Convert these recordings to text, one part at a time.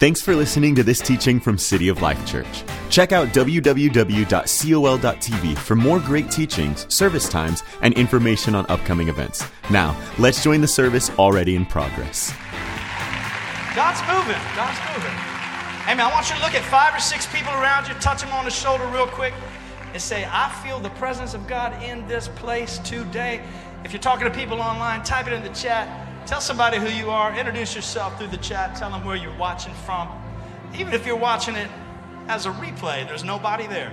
Thanks for listening to this teaching from City of Life Church. Check out www.col.tv for more great teachings, service times, and information on upcoming events. Now, let's join the service already in progress. God's moving. God's moving. Hey, man, I want you to look at five or six people around you, touch them on the shoulder real quick, and say, I feel the presence of God in this place today. If you're talking to people online, type it in the chat. Tell somebody who you are. Introduce yourself through the chat. Tell them where you're watching from. Even if you're watching it as a replay, there's nobody there.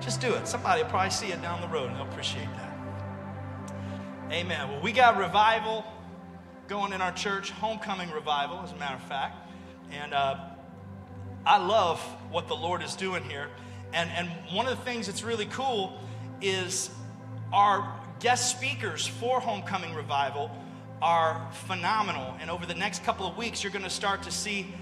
Just do it. Somebody will probably see it down the road and they'll appreciate that. Amen. Well, we got revival going in our church, homecoming revival, as a matter of fact. And uh, I love what the Lord is doing here. And, and one of the things that's really cool is our guest speakers for homecoming revival are phenomenal. And over the next couple of weeks, you're going to start to see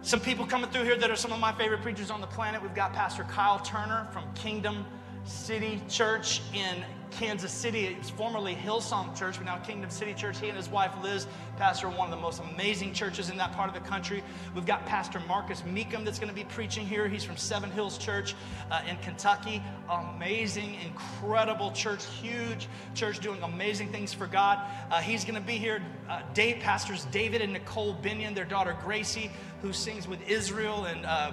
some people coming through here that are some of my favorite preachers on the planet. We've got Pastor Kyle Turner from Kingdom City Church in Kansas City. It was formerly Hillsong Church, but now Kingdom City Church. He and his wife Liz pastor one of the most amazing churches in that part of the country. We've got Pastor Marcus Mecum that's going to be preaching here. He's from Seven Hills Church uh, in Kentucky. Amazing, incredible church, huge church doing amazing things for God. Uh, he's going to be here. Uh, Dave, pastors David and Nicole Binion, their daughter Gracie, who sings with Israel and uh,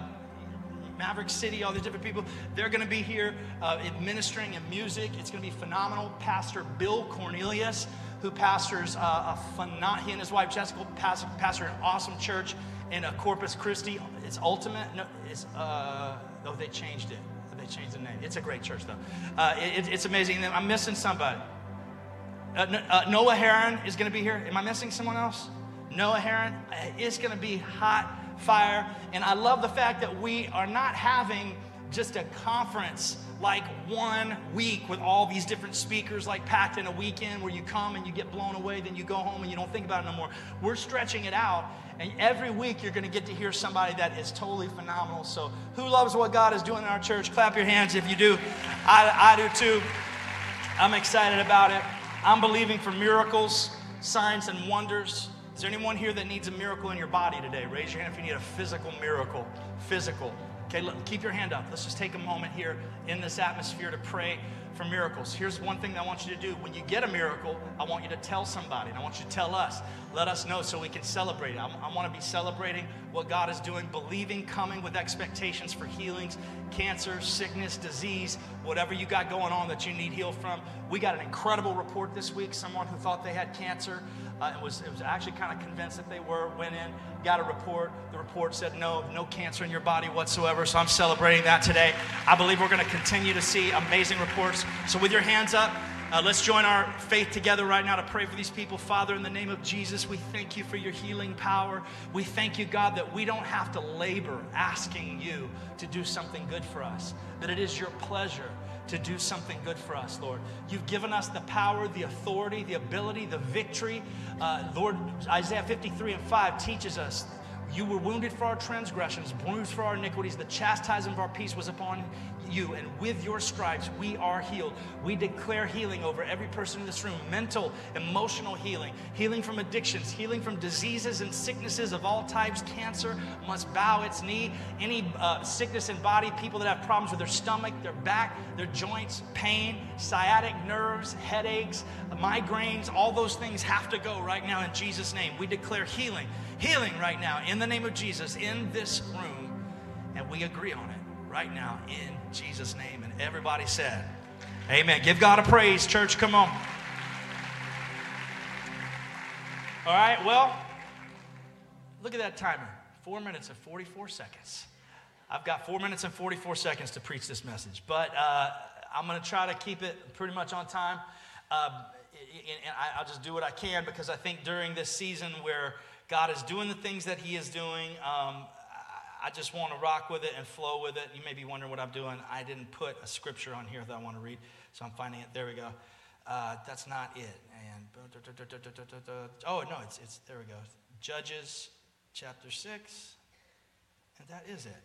Maverick City, all these different people. They're going to be here uh, ministering in music. It's going to be phenomenal. Pastor Bill Cornelius, who pastors uh, a phenom- he and his wife Jessica pastor, pastor an awesome church in a Corpus Christi. It's ultimate. No, it's uh, oh they changed it. They changed the name. It's a great church though. Uh, it, it's amazing. I'm missing somebody. Uh, uh, Noah Herrin is going to be here. Am I missing someone else? Noah Herrin. Uh, it's going to be hot fire. And I love the fact that we are not having just a conference like one week with all these different speakers, like packed in a weekend where you come and you get blown away, then you go home and you don't think about it no more. We're stretching it out, and every week you're going to get to hear somebody that is totally phenomenal. So, who loves what God is doing in our church? Clap your hands if you do. I, I do too. I'm excited about it. I'm believing for miracles, signs, and wonders. Is there anyone here that needs a miracle in your body today? Raise your hand if you need a physical miracle. Physical. Okay, look, keep your hand up. Let's just take a moment here in this atmosphere to pray for miracles. Here's one thing that I want you to do. When you get a miracle, I want you to tell somebody. and I want you to tell us. Let us know so we can celebrate. I, I want to be celebrating what God is doing, believing, coming with expectations for healings, cancer, sickness, disease, whatever you got going on that you need healed from. We got an incredible report this week. Someone who thought they had cancer uh, was, was actually kind of convinced that they were, went in, got a report. The report said no, no cancer in your body whatsoever. So I'm celebrating that today. I believe we're going to continue to see amazing reports. So with your hands up, uh, let's join our faith together right now to pray for these people. Father, in the name of Jesus, we thank you for your healing power. We thank you, God, that we don't have to labor asking you to do something good for us, that it is your pleasure to do something good for us, Lord. You've given us the power, the authority, the ability, the victory. Uh, Lord, Isaiah 53 and 5 teaches us you were wounded for our transgressions, bruised for our iniquities. The chastisement of our peace was upon you, and with your stripes we are healed. We declare healing over every person in this room mental, emotional healing, healing from addictions, healing from diseases and sicknesses of all types. Cancer must bow its knee. Any uh, sickness in body, people that have problems with their stomach, their back, their joints, pain, sciatic nerves, headaches, migraines, all those things have to go right now in Jesus' name. We declare healing healing right now in the name of Jesus in this room. And we agree on it right now in Jesus' name. And everybody said, Amen. Give God a praise, church. Come on. All right, well, look at that timer four minutes and 44 seconds. I've got four minutes and 44 seconds to preach this message, but uh, I'm going to try to keep it pretty much on time. Uh, and I'll just do what I can because I think during this season where God is doing the things that He is doing. Um, I just want to rock with it and flow with it. You may be wondering what I'm doing. I didn't put a scripture on here that I want to read, so I'm finding it. There we go. Uh, that's not it. And oh no, it's it's there we go. Judges chapter six, and that is it.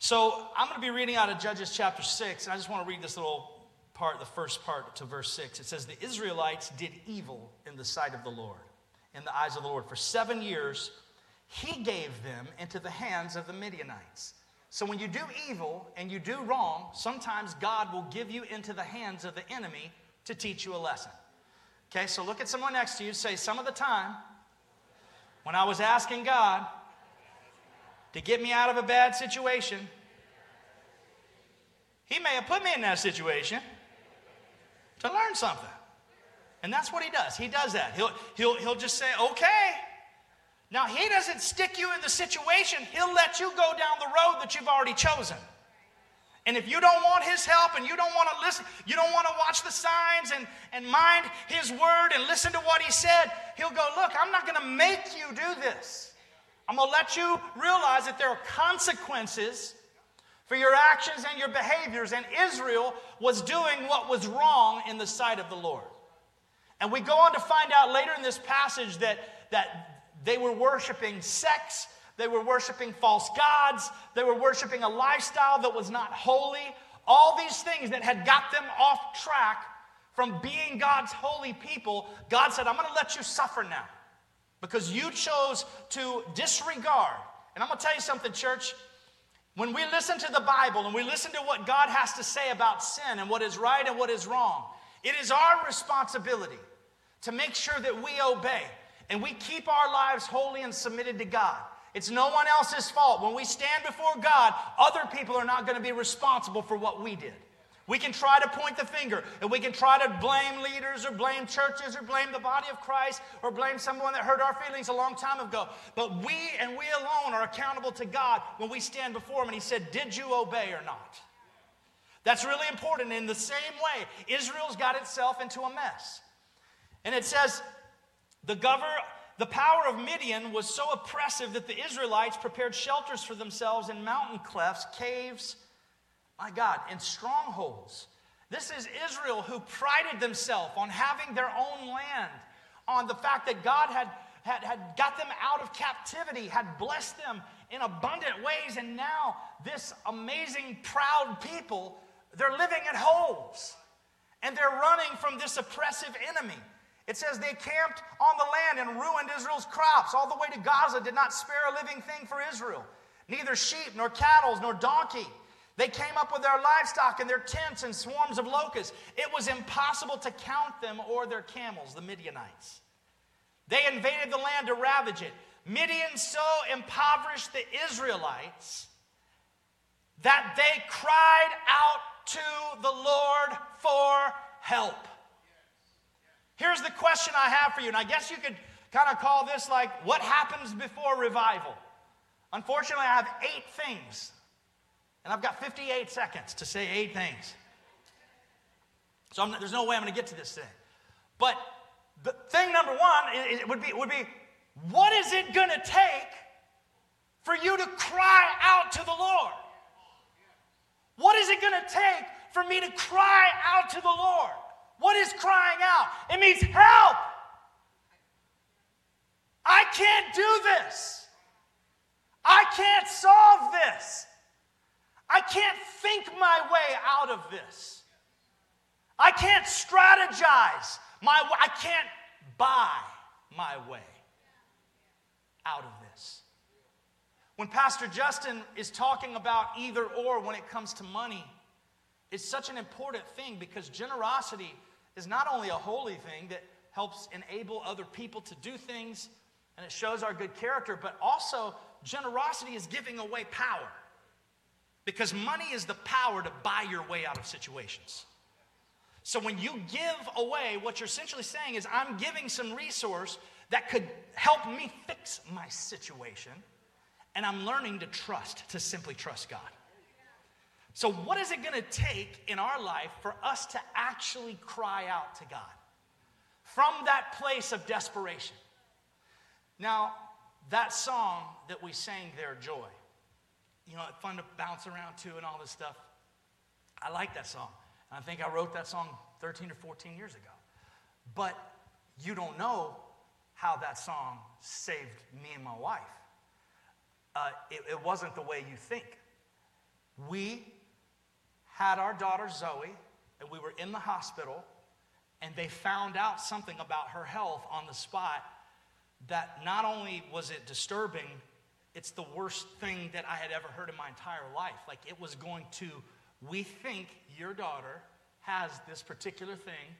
So I'm going to be reading out of Judges chapter six, and I just want to read this little part, the first part to verse six. It says, "The Israelites did evil in the sight of the Lord." in the eyes of the Lord. For seven years, he gave them into the hands of the Midianites. So when you do evil and you do wrong, sometimes God will give you into the hands of the enemy to teach you a lesson. Okay, so look at someone next to you, say, Some of the time when I was asking God to get me out of a bad situation, He may have put me in that situation to learn something. And that's what He does. He does that. He'll, he'll, he'll just say, Okay. Now, He doesn't stick you in the situation, He'll let you go down the road that you've already chosen. And if you don't want his help and you don't want to listen, you don't want to watch the signs and, and mind his word and listen to what he said, he'll go, Look, I'm not going to make you do this. I'm going to let you realize that there are consequences for your actions and your behaviors. And Israel was doing what was wrong in the sight of the Lord. And we go on to find out later in this passage that, that they were worshiping sex they were worshiping false gods. They were worshiping a lifestyle that was not holy. All these things that had got them off track from being God's holy people, God said, I'm going to let you suffer now because you chose to disregard. And I'm going to tell you something, church. When we listen to the Bible and we listen to what God has to say about sin and what is right and what is wrong, it is our responsibility to make sure that we obey and we keep our lives holy and submitted to God. It's no one else's fault. When we stand before God, other people are not going to be responsible for what we did. We can try to point the finger and we can try to blame leaders or blame churches or blame the body of Christ or blame someone that hurt our feelings a long time ago. But we and we alone are accountable to God when we stand before Him and He said, Did you obey or not? That's really important. In the same way, Israel's got itself into a mess. And it says, The the power of Midian was so oppressive that the Israelites prepared shelters for themselves in mountain clefts, caves, my God, in strongholds. This is Israel who prided themselves on having their own land, on the fact that God had, had, had got them out of captivity, had blessed them in abundant ways, and now this amazing, proud people, they're living at holes. And they're running from this oppressive enemy. It says they camped on the land and ruined Israel's crops. All the way to Gaza did not spare a living thing for Israel, neither sheep, nor cattle, nor donkey. They came up with their livestock and their tents and swarms of locusts. It was impossible to count them or their camels, the Midianites. They invaded the land to ravage it. Midian so impoverished the Israelites that they cried out to the Lord for help. Here's the question I have for you, and I guess you could kind of call this like what happens before revival. Unfortunately, I have eight things, and I've got 58 seconds to say eight things. So not, there's no way I'm going to get to this thing. But the thing number one it, would be would be what is it going to take for you to cry out to the Lord? What is it going to take for me to cry out to the Lord? What is crying out? It means help. I can't do this. I can't solve this. I can't think my way out of this. I can't strategize my I can't buy my way out of this. When Pastor Justin is talking about either or when it comes to money, it's such an important thing because generosity is not only a holy thing that helps enable other people to do things and it shows our good character, but also generosity is giving away power. Because money is the power to buy your way out of situations. So when you give away, what you're essentially saying is, I'm giving some resource that could help me fix my situation, and I'm learning to trust, to simply trust God. So, what is it going to take in our life for us to actually cry out to God from that place of desperation? Now, that song that we sang there, Joy, you know, fun to bounce around to and all this stuff. I like that song. I think I wrote that song 13 or 14 years ago. But you don't know how that song saved me and my wife. Uh, it, it wasn't the way you think. We had our daughter Zoe, and we were in the hospital, and they found out something about her health on the spot that not only was it disturbing, it's the worst thing that I had ever heard in my entire life. Like it was going to, we think your daughter has this particular thing,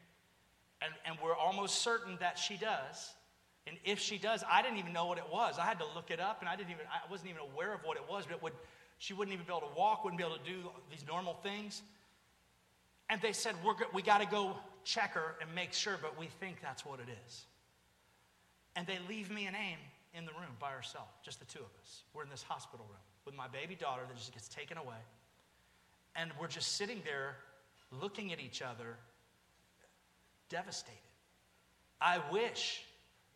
and, and we're almost certain that she does. And if she does, I didn't even know what it was. I had to look it up, and I didn't even, I wasn't even aware of what it was. But it would, she wouldn't even be able to walk, wouldn't be able to do these normal things. And they said, We're, we got to go check her and make sure, but we think that's what it is. And they leave me and Amy in the room by herself, just the two of us. We're in this hospital room with my baby daughter that just gets taken away. And we're just sitting there looking at each other, devastated. I wish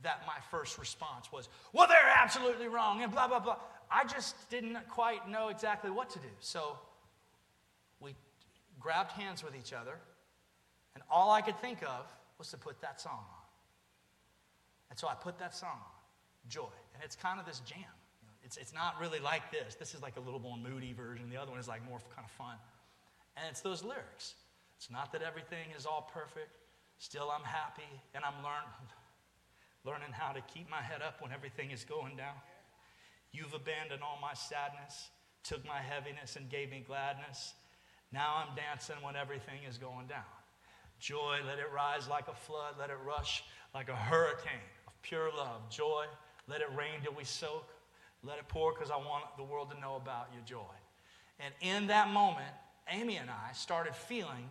that my first response was, well, they're absolutely wrong, and blah, blah, blah. I just didn't quite know exactly what to do. So we grabbed hands with each other, and all I could think of was to put that song on. And so I put that song on, Joy. And it's kind of this jam. It's, it's not really like this. This is like a little more moody version. The other one is like more kind of fun. And it's those lyrics. It's not that everything is all perfect. Still, I'm happy and I'm learn, learning how to keep my head up when everything is going down. You've abandoned all my sadness, took my heaviness and gave me gladness. Now I'm dancing when everything is going down. Joy, let it rise like a flood, let it rush like a hurricane of pure love. Joy, let it rain till we soak. Let it pour because I want the world to know about your joy. And in that moment, Amy and I started feeling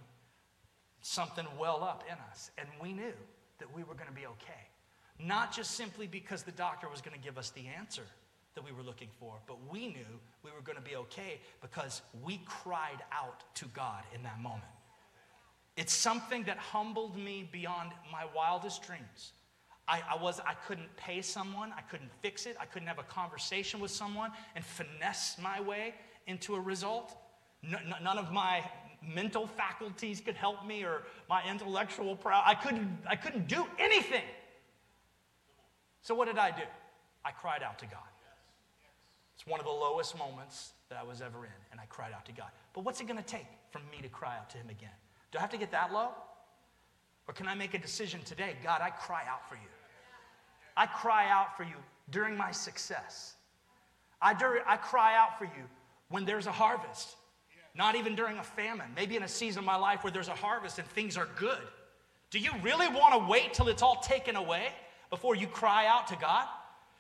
something well up in us. And we knew that we were going to be okay. Not just simply because the doctor was going to give us the answer that we were looking for, but we knew we were going to be okay because we cried out to God in that moment. It's something that humbled me beyond my wildest dreams. I, I, was, I couldn't pay someone, I couldn't fix it, I couldn't have a conversation with someone and finesse my way into a result. none of my mental faculties could help me or my intellectual prowess. I couldn't, I couldn't do anything. So, what did I do? I cried out to God. It's one of the lowest moments that I was ever in, and I cried out to God. But what's it going to take for me to cry out to Him again? Do I have to get that low? Or can I make a decision today? God, I cry out for you. I cry out for you during my success. I, I cry out for you when there's a harvest, not even during a famine, maybe in a season of my life where there's a harvest and things are good. Do you really want to wait till it's all taken away before you cry out to God?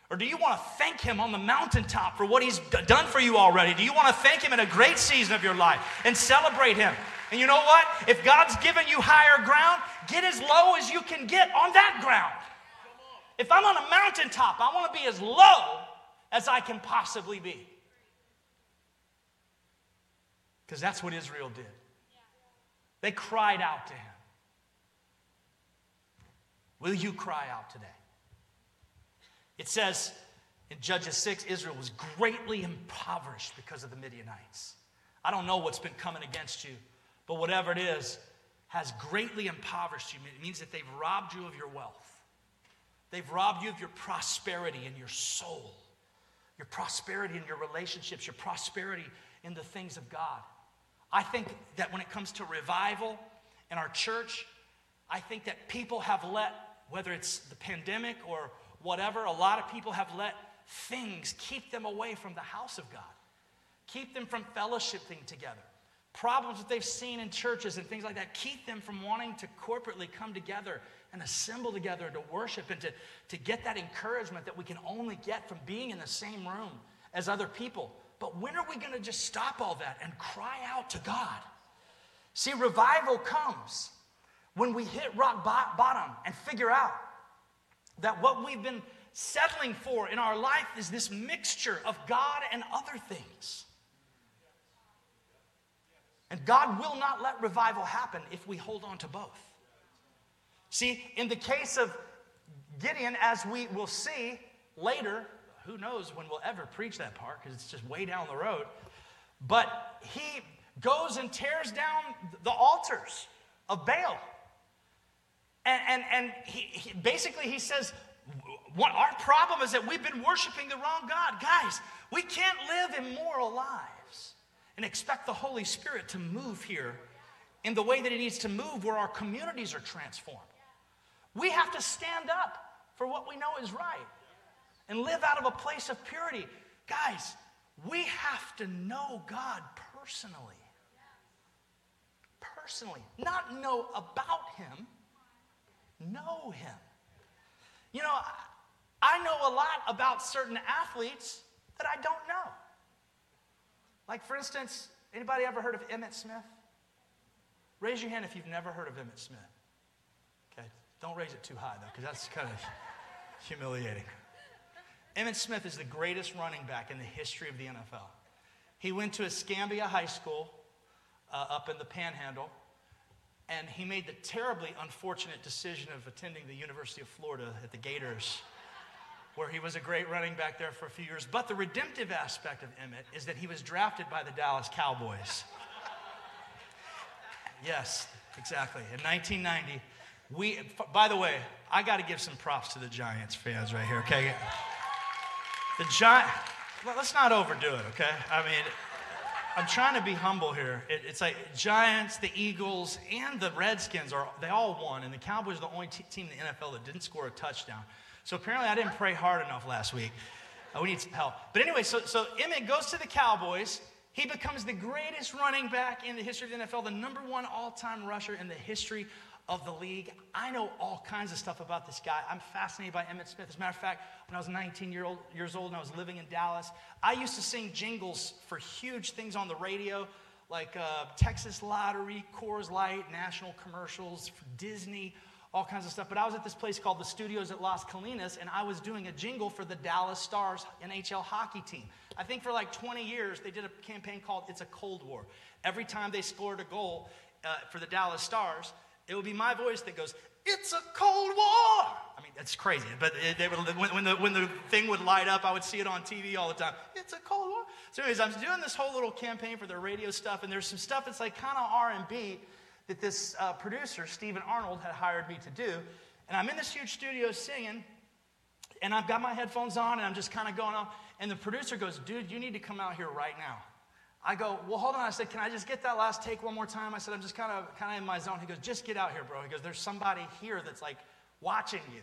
Or do you want to thank Him on the mountaintop for what He's done for you already? Do you want to thank Him in a great season of your life and celebrate Him? And you know what? If God's given you higher ground, get as low as you can get on that ground. If I'm on a mountaintop, I want to be as low as I can possibly be. Because that's what Israel did. They cried out to him. Will you cry out today? It says in Judges 6 Israel was greatly impoverished because of the Midianites. I don't know what's been coming against you but whatever it is, has greatly impoverished you. It means that they've robbed you of your wealth. They've robbed you of your prosperity in your soul, your prosperity in your relationships, your prosperity in the things of God. I think that when it comes to revival in our church, I think that people have let, whether it's the pandemic or whatever, a lot of people have let things keep them away from the house of God, keep them from fellowshipping together problems that they've seen in churches and things like that keep them from wanting to corporately come together and assemble together to worship and to, to get that encouragement that we can only get from being in the same room as other people. But when are we going to just stop all that and cry out to God? See, revival comes when we hit rock bottom and figure out that what we've been settling for in our life is this mixture of God and other things. And God will not let revival happen if we hold on to both. See, in the case of Gideon, as we will see later, who knows when we'll ever preach that part because it's just way down the road. But he goes and tears down the altars of Baal. And, and, and he, he, basically he says, what, our problem is that we've been worshiping the wrong God. Guys, we can't live immoral lives and expect the Holy Spirit to move here in the way that He needs to move where our communities are transformed. We have to stand up for what we know is right. and live out of a place of purity. Guys, we have to know God personally. Personally. Not know about Him, know Him. You know, I know a lot about certain athletes that I don't know. Like, for instance, anybody ever heard of Emmitt Smith? Raise your hand if you've never heard of Emmitt Smith. Okay, don't raise it too high though, because that's kind of humiliating. Emmitt Smith is the greatest running back in the history of the NFL. He went to Escambia High School uh, up in the Panhandle, and he made the terribly unfortunate decision of attending the University of Florida at the Gators, where he was a great running back there for a few years. But the redemptive aspect of Emmitt is that he was drafted by the Dallas Cowboys. Yes, exactly. In 1990, we, by the way, I got to give some props to the Giants fans right here, okay? The Giant, let's not overdo it, okay? I mean, I'm trying to be humble here. It, it's like Giants, the Eagles, and the Redskins are they all won, and the Cowboys are the only t- team in the NFL that didn't score a touchdown. So apparently, I didn't pray hard enough last week. Uh, we need some help. But anyway, so so Emmitt goes to the Cowboys. He becomes the greatest running back in the history of the NFL, the number one all-time rusher in the history of the league. I know all kinds of stuff about this guy. I'm fascinated by Emmitt Smith. As a matter of fact, when I was 19 year old, years old and I was living in Dallas, I used to sing jingles for huge things on the radio, like uh, Texas Lottery, Coors Light, national commercials, for Disney, all kinds of stuff. But I was at this place called the Studios at Las Colinas, and I was doing a jingle for the Dallas Stars NHL hockey team. I think for like 20 years, they did a campaign called It's a Cold War. Every time they scored a goal uh, for the Dallas Stars, it would be my voice that goes, It's a Cold War. I mean, that's crazy. But they would, when, the, when the thing would light up, I would see it on TV all the time. It's a Cold War. So, anyways, I'm doing this whole little campaign for their radio stuff, and there's some stuff that's like kind of R&B that this uh, producer, Stephen Arnold, had hired me to do. And I'm in this huge studio singing, and I've got my headphones on, and I'm just kind of going on. And the producer goes, Dude, you need to come out here right now. I go, well, hold on. I said, can I just get that last take one more time? I said, I'm just kind of kind of in my zone. He goes, just get out here, bro. He goes, there's somebody here that's like watching you.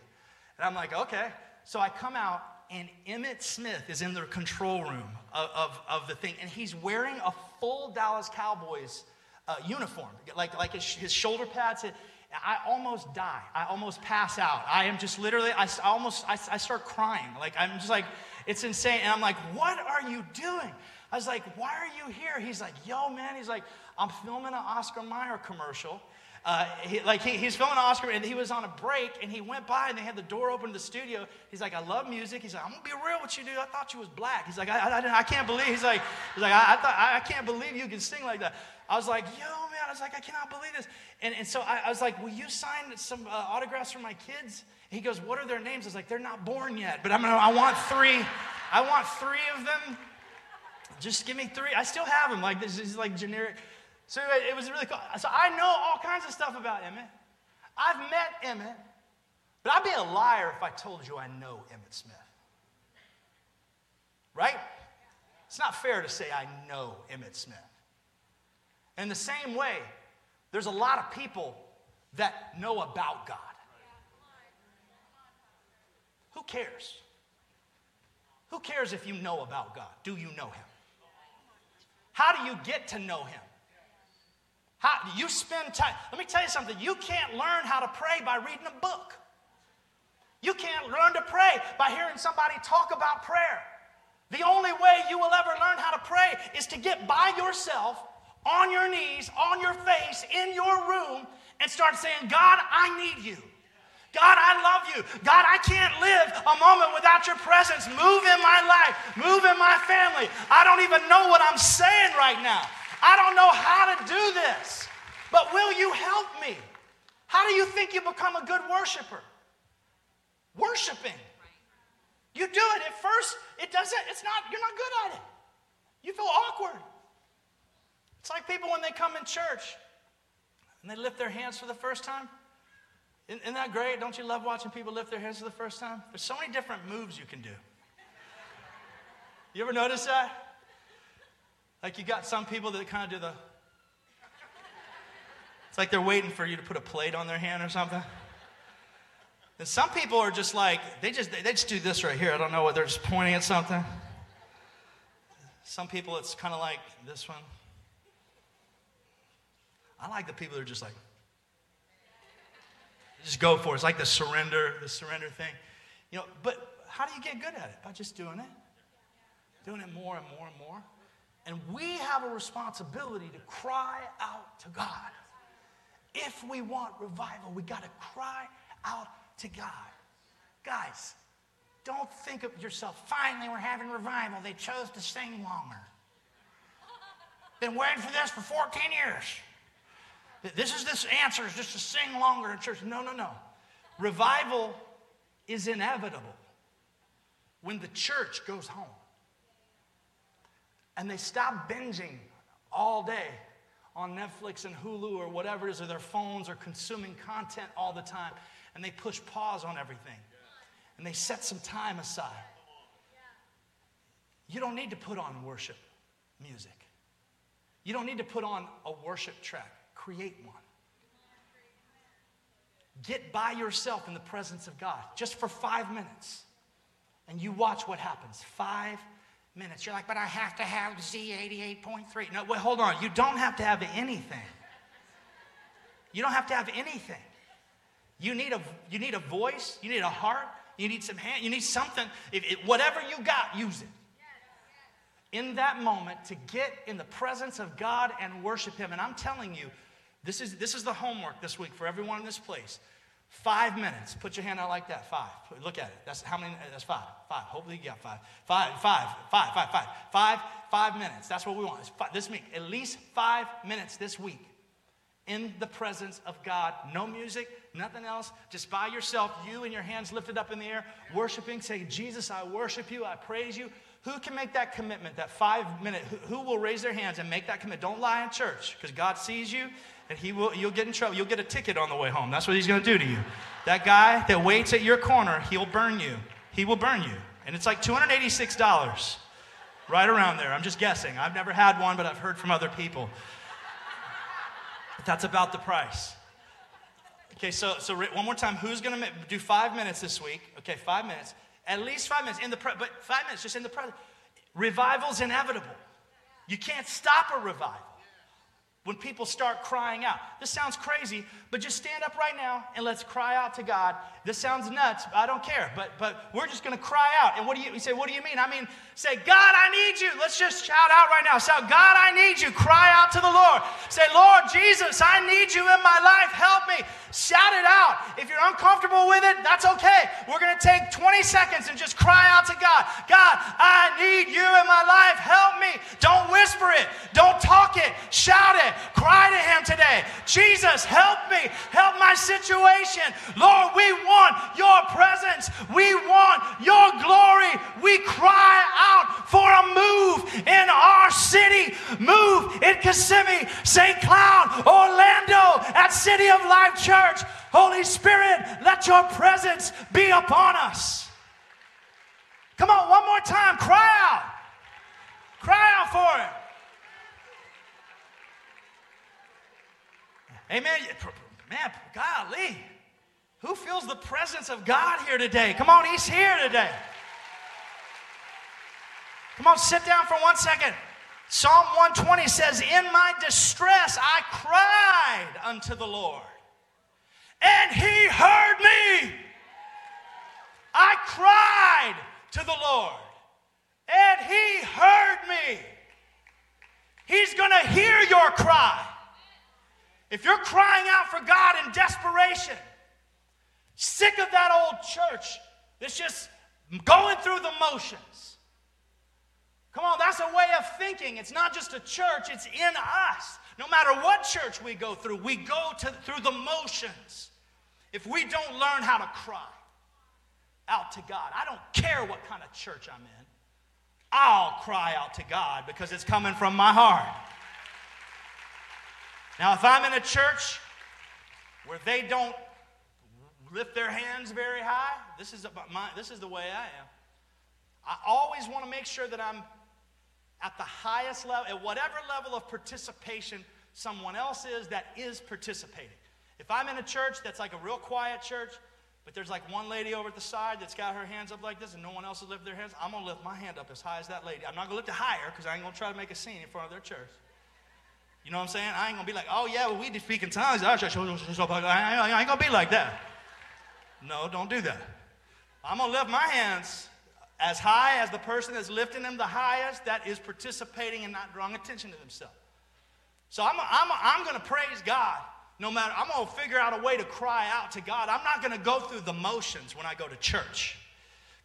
And I'm like, okay. So I come out, and Emmitt Smith is in the control room of, of, of the thing, and he's wearing a full Dallas Cowboys uh, uniform, like, like his, his shoulder pads. I almost die. I almost pass out. I am just literally, I, I almost, I, I start crying. Like, I'm just like, it's insane. And I'm like, what are you doing? I was like, why are you here? He's like, yo, man. He's like, I'm filming an Oscar Mayer commercial. Uh, he, like he, he's filming an Oscar and he was on a break and he went by and they had the door open to the studio. He's like, I love music. He's like, I'm gonna be real with you, dude. I thought you was black. He's like, I, I, I can't believe. He's like, he's like, I, I thought I, can't believe you can sing like that. I was like, yo, man. I was like, I cannot believe this. And, and so I, I was like, will you sign some uh, autographs for my kids? He goes, what are their names? I was like, they're not born yet, but I'm gonna, I want three. I want three of them just give me three. I still have them. Like this is like generic. So it was really cool. So I know all kinds of stuff about Emmitt. I've met Emmitt, but I'd be a liar if I told you I know Emmitt Smith. Right? It's not fair to say I know Emmitt Smith. In the same way, there's a lot of people that know about God. Who cares? Who cares if you know about God? Do you know Him? How do you get to know Him? How do you spend time? Let me tell you something. You can't learn how to pray by reading a book. You can't learn to pray by hearing somebody talk about prayer. The only way you will ever learn how to pray is to get by yourself on your knees, on your face, in your room, and start saying, God, I need you. God, I love you. God, I can't live a moment without your presence. Move in my life, move in my family. I don't even know what I'm saying right now. I don't know how to do this. But will you help me? How do you think you become a good worshiper? Worshiping. You do it at first, it doesn't, it's not, you're not good at it. You feel awkward. It's like people when they come in church and they lift their hands for the first time. Isn't that great? Don't you love watching people lift their hands for the first time? There's so many different moves you can do. You ever notice that? Like you got some people that kind of do the. It's like they're waiting for you to put a plate on their hand or something. And some people are just like, they just, they just do this right here. I don't know what they're just pointing at something. Some people, it's kind of like this one. I like the people that are just like, just go for it. It's like the surrender, the surrender thing. You know, but how do you get good at it? By just doing it. Doing it more and more and more. And we have a responsibility to cry out to God. If we want revival, we got to cry out to God. Guys, don't think of yourself, finally we're having revival. They chose to sing longer. Been waiting for this for 14 years. This is this answer is just to sing longer in church. No, no, no. Revival is inevitable when the church goes home and they stop binging all day on Netflix and Hulu or whatever it is, or their phones or consuming content all the time, and they push pause on everything and they set some time aside. You don't need to put on worship music. You don't need to put on a worship track. Create one. Get by yourself in the presence of God just for five minutes. And you watch what happens. Five minutes. You're like, but I have to have Z88.3. No, wait, hold on. You don't have to have anything. You don't have to have anything. You need a, you need a voice, you need a heart, you need some hand, you need something. If, if, whatever you got, use it. In that moment, to get in the presence of God and worship Him. And I'm telling you, this is, this is the homework this week for everyone in this place. Five minutes. Put your hand out like that. Five. Look at it. That's how many? That's five. Five. Hopefully you got five. Five. Five. Five. Five. Five. Five. Five minutes. That's what we want. Five, this week. At least five minutes this week in the presence of God. No music, nothing else. Just by yourself, you and your hands lifted up in the air, worshiping. Say, Jesus, I worship you. I praise you. Who can make that commitment, that five minute? Who, who will raise their hands and make that commitment? Don't lie in church because God sees you and he will, you'll get in trouble. You'll get a ticket on the way home. That's what he's going to do to you. That guy that waits at your corner, he'll burn you. He will burn you. And it's like $286, right around there. I'm just guessing. I've never had one, but I've heard from other people. But that's about the price. Okay, so, so one more time. Who's going to do five minutes this week? Okay, five minutes. At least five minutes in the pre- but five minutes just in the present. Revival's inevitable. You can't stop a revival when people start crying out. This sounds crazy, but just stand up right now and let's cry out to God. This sounds nuts. I don't care, but but we're just to cry out. And what do you, you say? What do you mean? I mean, say, God, I need you. Let's just shout out right now. Shout, God, I need you. Cry out to the Lord. Say, Lord Jesus, I need you in my life. Help me. Shout it out. If you're uncomfortable with it, that's okay. We're to take 20 seconds and just cry out to God. God, I need you in my life. Help me. Don't whisper it. Don't talk it. Shout it. Cry to Him today. Jesus, help me. Help my situation. Lord, we want your presence. We want your glory. We cry out for a move in our city. Move in Kissimmee, St. Cloud, Orlando, at City of Life Church. Holy Spirit, let your presence be upon us. Come on, one more time. Cry out. Cry out for it. Amen. Man, golly. Who feels the presence of God here today? Come on, He's here today. Come on, sit down for one second. Psalm 120 says, In my distress I cried unto the Lord, and He heard me. I cried to the Lord, and He heard me. He's going to hear your cry. If you're crying out for God in desperation, sick of that old church that's just going through the motions. Come on, that's a way of thinking. It's not just a church, it's in us. No matter what church we go through, we go to, through the motions. If we don't learn how to cry out to God, I don't care what kind of church I'm in, I'll cry out to God because it's coming from my heart. Now, if I'm in a church where they don't lift their hands very high, this is, my, this is the way I am. I always want to make sure that I'm at the highest level, at whatever level of participation someone else is that is participating. If I'm in a church that's like a real quiet church, But there's like one lady over at the side that's got her hands up like this and no one else has lifted their hands. I'm going to lift my hand up as high as that lady. I'm not going to lift it higher because I ain't going to try to make a scene in front of their church. You know what I'm saying? I ain't to be like, oh, yeah, well, we speak in tongues. I ain't to be like that. No, don't do that. I'm to lift my hands as high as the person that's lifting them the highest that is participating and not drawing attention to themselves. So I'm, I'm, I'm to praise God no matter, I'm to figure out a way to cry out to God. I'm not to go through the motions when I go to church.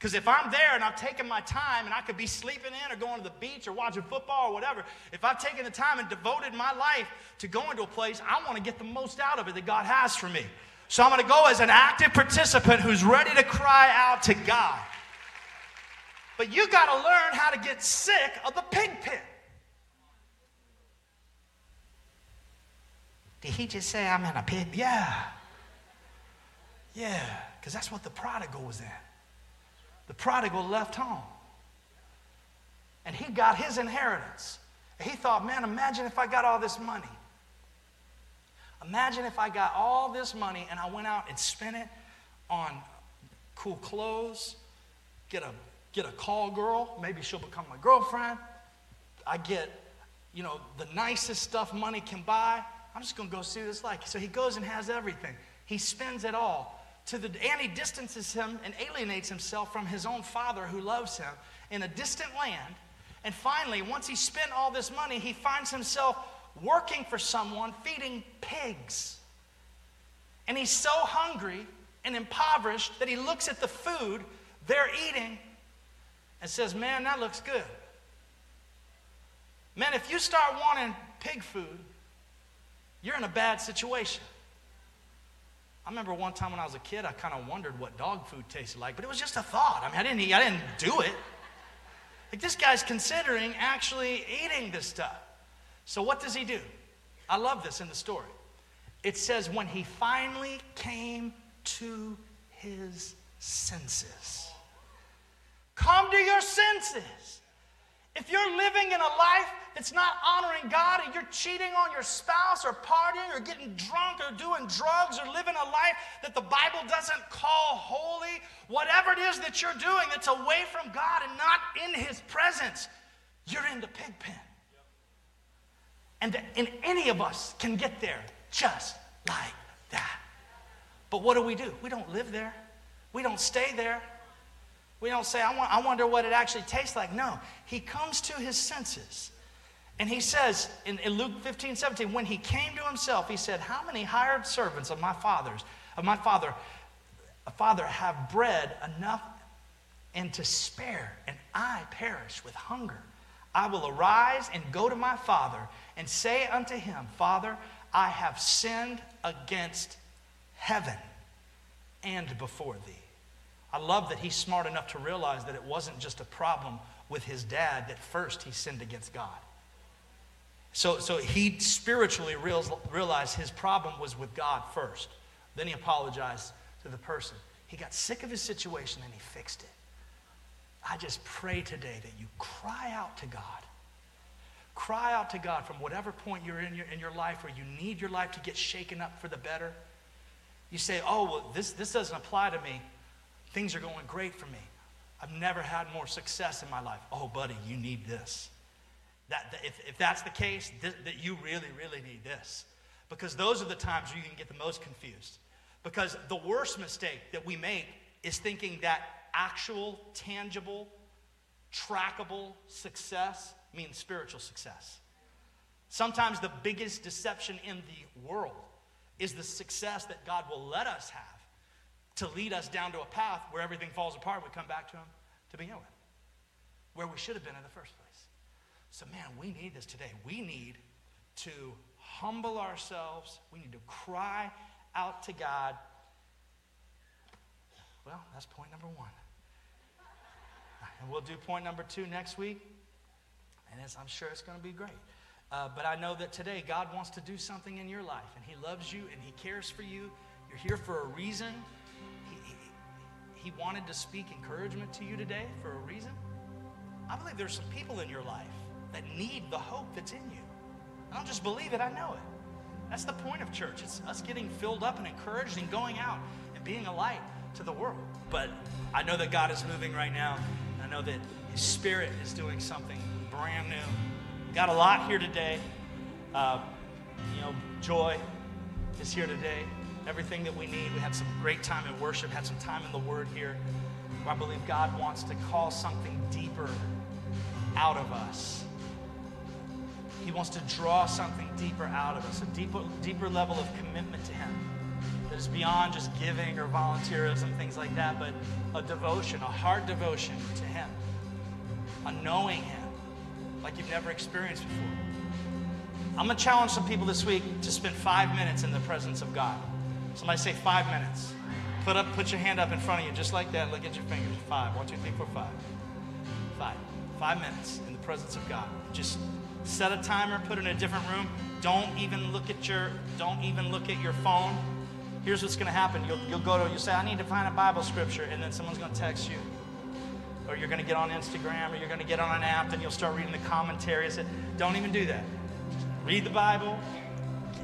Because if I'm there and I've taken my time and I could be sleeping in or going to the beach or watching football or whatever, if I've taken the time and devoted my life to going to a place, I want to get the most out of it that God has for me. So I'm going to go as an active participant who's ready to cry out to God. But you got to learn how to get sick of the pig pen. Did he just say I'm in a pig? Yeah. Yeah, because that's what the prodigal was in. The prodigal left home. And he got his inheritance. He thought, man, imagine if I got all this money. Imagine if I got all this money and I went out and spent it on cool clothes, get a get a call girl, maybe she'll become my girlfriend. I get, you know, the nicest stuff money can buy. I'm just to go see it's like. So he goes and has everything. He spends it all. To the, and he distances him and alienates himself from his own father who loves him in a distant land. And finally, once he spent all this money, he finds himself working for someone feeding pigs. And he's so hungry and impoverished that he looks at the food they're eating and says, Man, that looks good. Man, if you start wanting pig food, you're in a bad situation. I remember one time when I was a kid, I kind of wondered what dog food tasted like, but it was just a thought. I mean, I didn't eat, I didn't do it. Like this guy's considering actually eating this stuff. So what does he do? I love this in the story. It says when he finally came to his senses. Come to your senses. If you're living in a life that's not honoring God you're cheating on your spouse or partying or getting drunk or doing drugs or living a life that the Bible doesn't call holy, whatever it is that you're doing that's away from God and not in His presence, you're in the pig pen. And, and any of us can get there just like that. But what do we do? We don't live there, we don't stay there. We don't say, I, want, I wonder what it actually tastes like. No, he comes to his senses. And he says in, in, Luke 15, 17, when he came to himself, he said, How many hired servants of my father's, of my father, father have bread enough and to spare, and I perish with hunger? I will arise and go to my father and say unto him, Father, I have sinned against heaven and before thee. I love that he's smart enough to realize that it wasn't just a problem with his dad, that first he sinned against God. So, so he spiritually realized his problem was with God first. Then he apologized to the person. He got sick of his situation and he fixed it. I just pray today that you cry out to God. Cry out to God from whatever point you're in your, in your life where you need your life to get shaken up for the better. You say, oh, well, this, this doesn't apply to me. Things are going great for me. I've never had more success in my life. Oh, buddy, you need this. That, that if, if that's the case, th- that you really, really need this. Because those are the times where you can get the most confused. Because the worst mistake that we make is thinking that actual, tangible, trackable success means spiritual success. Sometimes the biggest deception in the world is the success that God will let us have to lead us down to a path where everything falls apart. We come back to Him to begin with, where we should have been in the first place. So, man, we need this today. We need to humble ourselves, we need to cry out to God. Well, that's point number one. And we'll do point number two next week. And I'm sure it's going to be great. Uh, but I know that today God wants to do something in your life, and He loves you and He cares for you. You're here for a reason. He wanted to speak encouragement to you today for a reason. I believe there's some people in your life that need the hope that's in you. I don't just believe it, I know it. That's the point of church. It's us getting filled up and encouraged and going out and being a light to the world. But I know that God is moving right now. I know that His Spirit is doing something brand new. Got a lot here today. Uh, you know, joy is here today. Everything that we need. We had some great time in worship, had some time in the Word here. I believe God wants to call something deeper out of us. He wants to draw something deeper out of us, a deeper, deeper level of commitment to Him that is beyond just giving or volunteerism, things like that, but a devotion, a heart devotion to Him, a knowing Him like you've never experienced before. I'm going to challenge some people this week to spend five minutes in the presence of God. Somebody say five minutes. Put up, put your hand up in front of you, just like that. Look at your fingers. Five. One, two, three, four, five. Five. Five minutes presence of God. Just set a timer, put in a different room. Don't even look at your, don't even look at your phone. Here's what's going to happen. You'll, you'll go to, you'll say, I need to find a Bible scripture, and then someone's going to text you. Or you're going to get on Instagram, or you're going to get on an app, and you'll start reading the commentaries. Don't even do that. Read the Bible.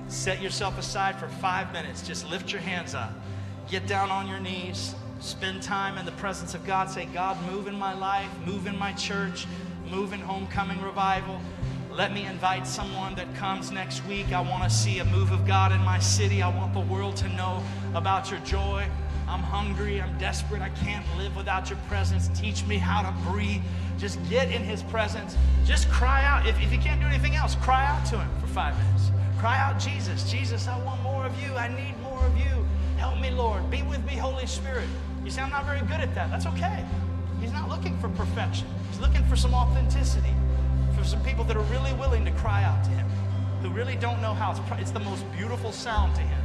Set yourself aside for five minutes. Just lift your hands up. Get down on your knees. Spend time in the presence of God. Say, God, move in my life, move in my church, move in homecoming revival. Let me invite someone that comes next week. I want to see a move of God in my city. I want the world to know about your joy. I'm hungry. I'm desperate. I can't live without your presence. Teach me how to breathe. Just get in his presence. Just cry out. If, if you can't do anything else, cry out to him for five minutes. Cry out, Jesus. Jesus, I want more of you. I need more of you. Help me, Lord. Be with me, Holy Spirit. You say, I'm not very good at that. That's okay. He's not looking for perfection, He's looking for some authenticity for some people that are really willing to cry out to Him, who really don't know how. It's, it's the most beautiful sound to Him.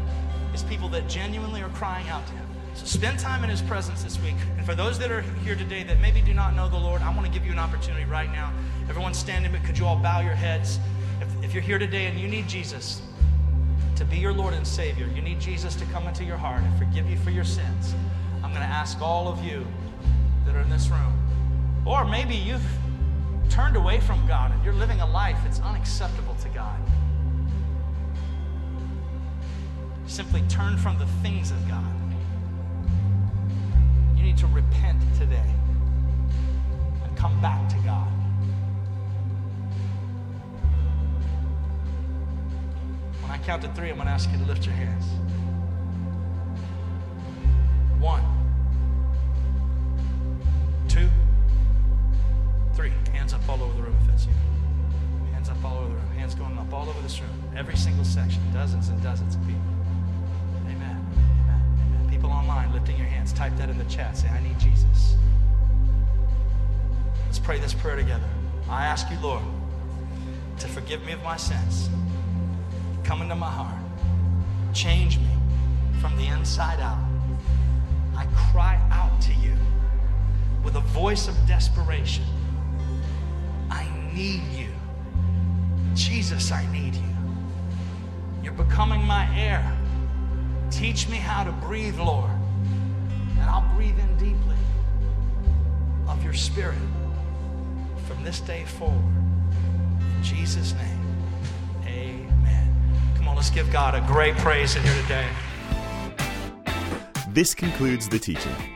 It's people that genuinely are crying out to Him. So spend time in His presence this week. And for those that are here today that maybe do not know the Lord, I want to give you an opportunity right now. Everyone standing, but could you all bow your heads? If, if you're here today and you need Jesus to be your Lord and Savior, you need Jesus to come into your heart and forgive you for your sins. I'm going to ask all of you are in this room, or maybe you've turned away from God and you're living a life that's unacceptable to God. Simply turn from the things of God. You need to repent today and come back to God. When I count to three, I'm going to ask you to lift your hands. One, Hands up all over the room if that's you. Hands up all over the room. Hands going up all over this room. Every single section. Dozens and dozens of people. Amen. Amen. Amen. People online lifting your hands. Type that in the chat. Say, I need Jesus. Let's pray this prayer together. I ask you, Lord, to forgive me of my sins. Come into my heart. Change me from the inside out. I cry out to you with a voice of desperation. Need you. Jesus, I need you. You're becoming my air. Teach me how to breathe, Lord. And I'll breathe in deeply of your spirit from this day forward. In Jesus' name, amen. Come on, let's give God a great praise in here today. This concludes the teaching.